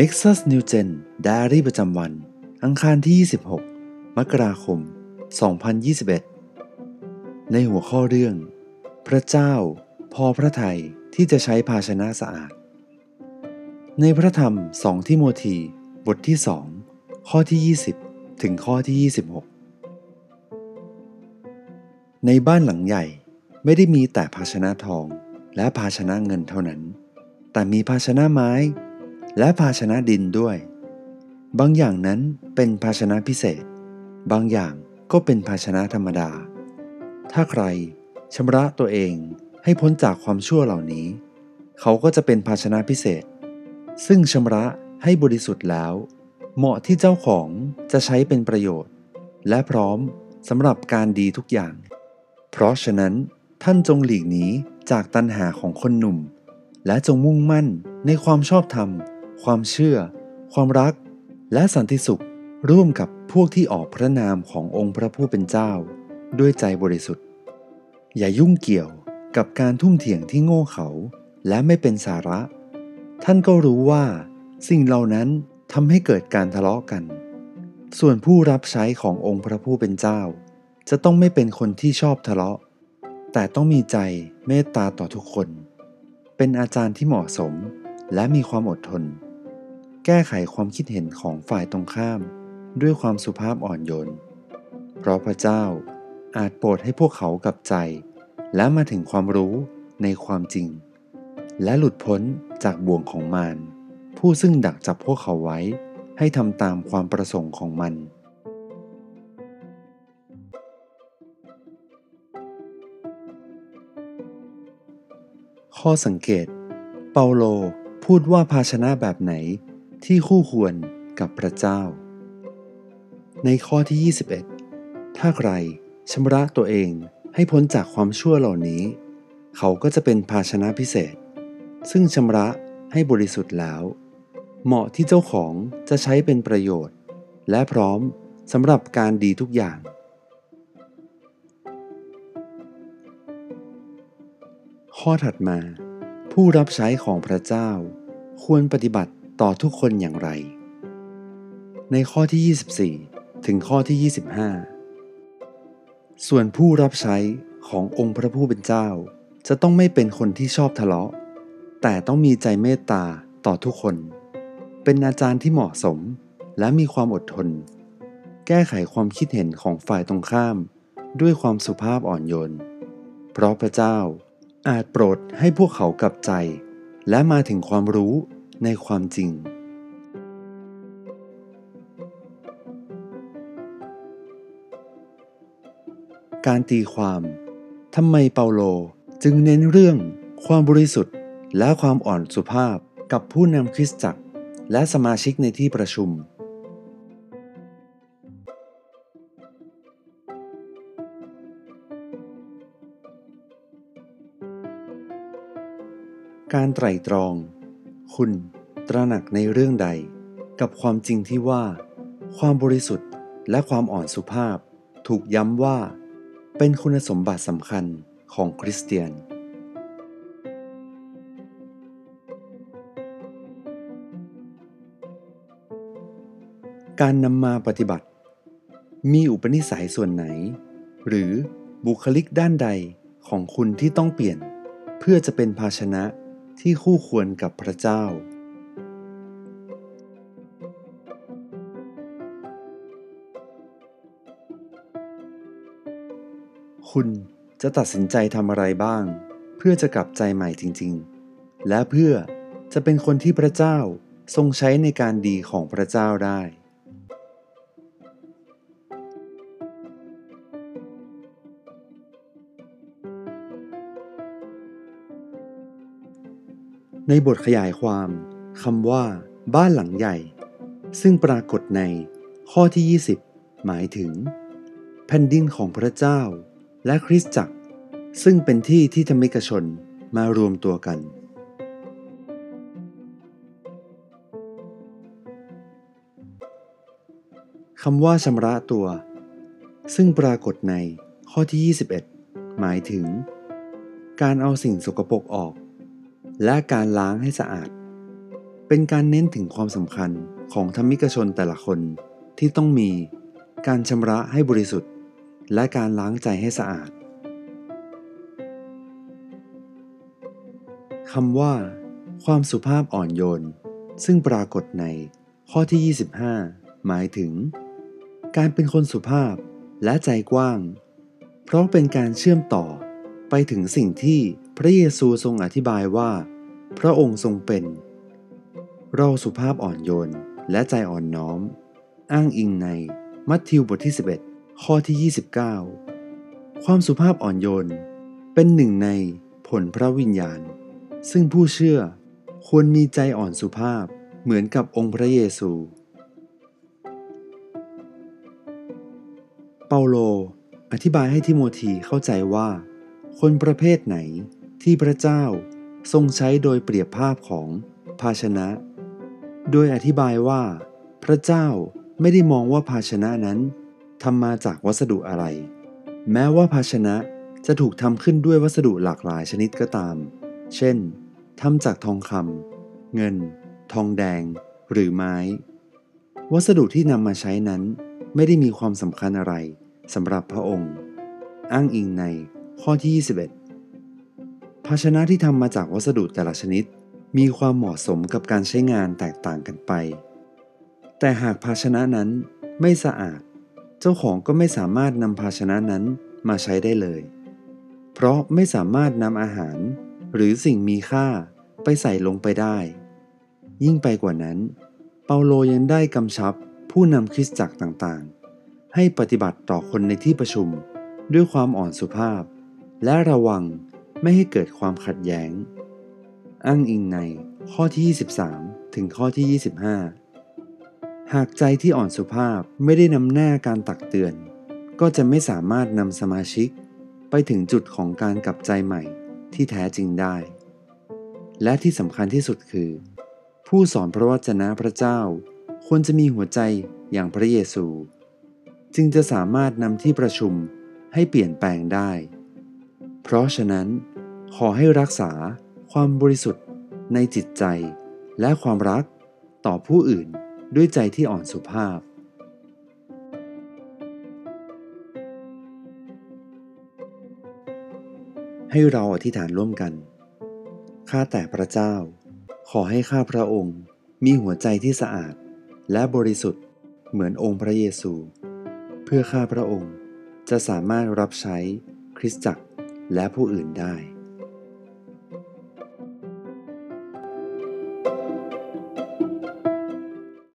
Nexus New Gen Diary ประจำวัน อังคารที่ 26 มกราคม 2021 ในหัวข้อเรื่อง พระเจ้า พอพระทัยที่จะใช้ภาชนะสะอาด ในพระธรรม 2 ทิโมธี บทที่ 2 ข้อที่ 20 ถึงข้อที่ 26 ในบ้านหลังใหญ่ไม่ได้มีแต่ภาชนะทองและภาชนะเงินเท่านั้น แต่มีภาชนะไม้ และภาชนะดินด้วย บางอย่างนั้นเป็นภาชนะพิเศษ บางอย่างก็เป็นภาชนะธรรมดา ถ้าใครชำระตัวเองให้พ้นจากความชั่วเหล่านี้ เขาก็จะเป็นภาชนะพิเศษ ซึ่งชำระให้บริสุทธิ์แล้ว เหมาะที่เจ้าของจะใช้เป็นประโยชน์ และพร้อมสำหรับการดีทุกอย่าง เพราะฉะนั้นท่านจงหลีกหนีจากตัณหาของคนหนุ่ม และจงมุ่งมั่นในความชอบธรรม ความเชื่อ ความรัก และสันติสุข ร่วมกับพวกที่ออกพระนามขององค์พระผู้เป็นเจ้า ด้วยใจบริสุทธิ์ อย่ายุ่งเกี่ยวกับการทุ่มเถียงที่โง่เขาและไม่เป็นสาระ ท่านก็รู้ว่า สิ่งเหล่านั้นทำให้เกิดการทะเลาะกัน ส่วนผู้รับใช้ขององค์พระผู้เป็นเจ้า จะต้องไม่เป็นคนที่ชอบทะเลาะ แต่ต้องมีใจเมตตาต่อทุกคน เป็นอาจารย์ที่เหมาะสมและมีความอดทน แก้ไขความคิดเห็นของฝ่ายตรงข้าม ด้วยความสุภาพอ่อนโยน เพราะพระเจ้าอาจโปรดให้พวกเขากับใจ และมาถึงความรู้ในความจริง และหลุดพ้นจากบ่วงของมารผู้ซึ่งดักจับพวกเขาไว้ให้ทำตามความประสงค์ของมัน ข้อสังเกต เปาโลพูดว่าภาชนะแบบไหน ที่คู่ควรกับพระเจ้า ในข้อที่ 21 ถ้าใครชำระตัวเองให้พ้นจากความชั่วเหล่านี้ เขาก็จะเป็นภาชนะพิเศษ ซึ่งชำระให้บริสุทธิ์แล้ว เหมาะที่เจ้าของจะใช้เป็นประโยชน์ และพร้อมสำหรับการดีทุกอย่าง ข้อถัดมา ผู้รับใช้ของพระเจ้า ควรปฏิบัติ ต่อทุกคนอย่างไร ในข้อที่ 24 ถึงข้อที่ 25 ส่วนผู้รับใช้ขององค์พระผู้เป็นเจ้า จะต้องไม่เป็นคนที่ชอบทะเลาะ แต่ต้องมีใจเมตตาต่อทุกคน เป็นอาจารย์ที่เหมาะสมและมีความอดทน แก้ไขความคิดเห็นของฝ่ายตรงข้าม ด้วยความสุภาพอ่อนโยน เพราะพระเจ้าอาจโปรดให้พวกเขากลับใจ และมาถึงความรู้ ในความจริง การตีความทำไมเปาโลจึงเน้นเรื่องความบริสุทธิ์ และความอ่อนสุภาพกับผู้นำคริสตจักร และสมาชิกในที่ประชุม การไตร่ตรอง คุณตระหนักในเรื่องใด กับความจริงที่ว่า ความบริสุทธิ์และความอ่อนสุภาพ ถูกย้ำว่า เป็นคุณสมบัติสำคัญของคริสเตียน การนำมาปฏิบัติ มีอุปนิสัยส่วนไหน หรือบุคลิกด้านใดของคุณที่ต้องเปลี่ยน เพื่อจะเป็นภาชนะ ที่คู่ควรกับพระเจ้า คุณจะตัดสินใจทำอะไรบ้าง เพื่อจะกลับใจใหม่จริงๆ และเพื่อจะเป็นคนที่พระเจ้าทรงใช้ในการดีของพระเจ้าได้ ในบทขยายความคำว่า บ้านหลังใหญ่ ซึ่งปรากฏในข้อที่ 20 หมายถึง แผ่นดินของพระเจ้า และคริสตจักร ซึ่งเป็นที่ที่ธรรมิกชนมารวมตัวกัน คำว่าชำระตัว ซึ่งปรากฏในข้อที่ 21 หมายถึง การเอาสิ่งสกปรกออก และการล้างให้สะอาด เป็นการเน้นถึงความสำคัญของธรรมิกชนแต่ละคนที่ต้องมีการชำระให้บริสุทธิ์ และการล้างใจให้สะอาดคำว่า ความสุภาพอ่อนโยน ซึ่งปรากฏในข้อที่ 25 หมายถึง การเป็นคนสุภาพและใจกว้าง เพราะเป็นการเชื่อมต่อไปถึงสิ่งที่ พระเยซูทรงอธิบายว่า พระองค์ทรงเป็น เราสุภาพอ่อนโยนและใจอ่อนน้อม อ้างอิงในมัทธิวบทที่ 11 ข้อที่ 29 ความสุภาพอ่อนโยนเป็นหนึ่งในผลพระวิญญาณ ซึ่งผู้เชื่อควรมีใจอ่อนสุภาพเหมือนกับองค์พระเยซู เปาโลอธิบายให้ทิโมธีเข้าใจว่า คนประเภทไหน ที่พระเจ้าทรงใช้โดยเปรียบภาพของภาชนะ โดยอธิบายว่า พระเจ้าไม่ได้มองว่าภาชนะนั้นทำมาจากวัสดุอะไร แม้ว่าภาชนะจะถูกทำขึ้นด้วยวัสดุหลากหลายชนิดก็ตาม เช่นทำจากทองคำเงิน ทองแดง หรือไม้ วัสดุที่นำมาใช้นั้น ไม่ได้มีความสำคัญอะไรสำหรับพระองค์ อ้างอิงในข้อที่ 21 ภาชนะที่ทำมาจากวัสดุแต่ละชนิด มีความเหมาะสมกับการใช้งานแตกต่างกันไป แต่หากภาชนะนั้นไม่สะอาด เจ้าของก็ไม่สามารถนำภาชนะนั้นมาใช้ได้เลย เพราะไม่สามารถนำอาหาร หรือสิ่งมีค่าไปใส่ลงไปได้ ยิ่งไปกว่านั้น เปาโลยังได้กำชับผู้นำคริสตจักรต่างๆ ให้ปฏิบัติต่อคนในที่ประชุม ด้วยความอ่อนสุภาพ และระวัง ไม่ให้เกิดความขัดแย้ง อ้างอิงในข้อที่ 23 ถึงข้อที่ 25 หากใจที่อ่อนสุภาพไม่ได้นำหน้าการตักเตือน ก็จะไม่สามารถนำสมาชิก ไปถึงจุดของการกลับใจใหม่ที่แท้จริงได้ และที่สำคัญที่สุดคือ ผู้สอนพระวจนะพระเจ้า ควรจะมีหัวใจอย่างพระเยซู จึงจะสามารถนำที่ประชุมให้เปลี่ยนแปลงได้ เพราะฉะนั้น ขอให้รักษาความบริสุทธิ์ในจิตใจ และความรักต่อผู้อื่นด้วยใจที่อ่อนสุภาพ ให้เราอธิษฐานร่วมกัน ข้าแต่พระเจ้า ขอให้ข้าพระองค์ มีหัวใจที่สะอาด และบริสุทธิ์เหมือนองค์พระเยซู เพื่อข้าพระองค์จะสามารถรับใช้คริสตจักร และผู้อื่นได้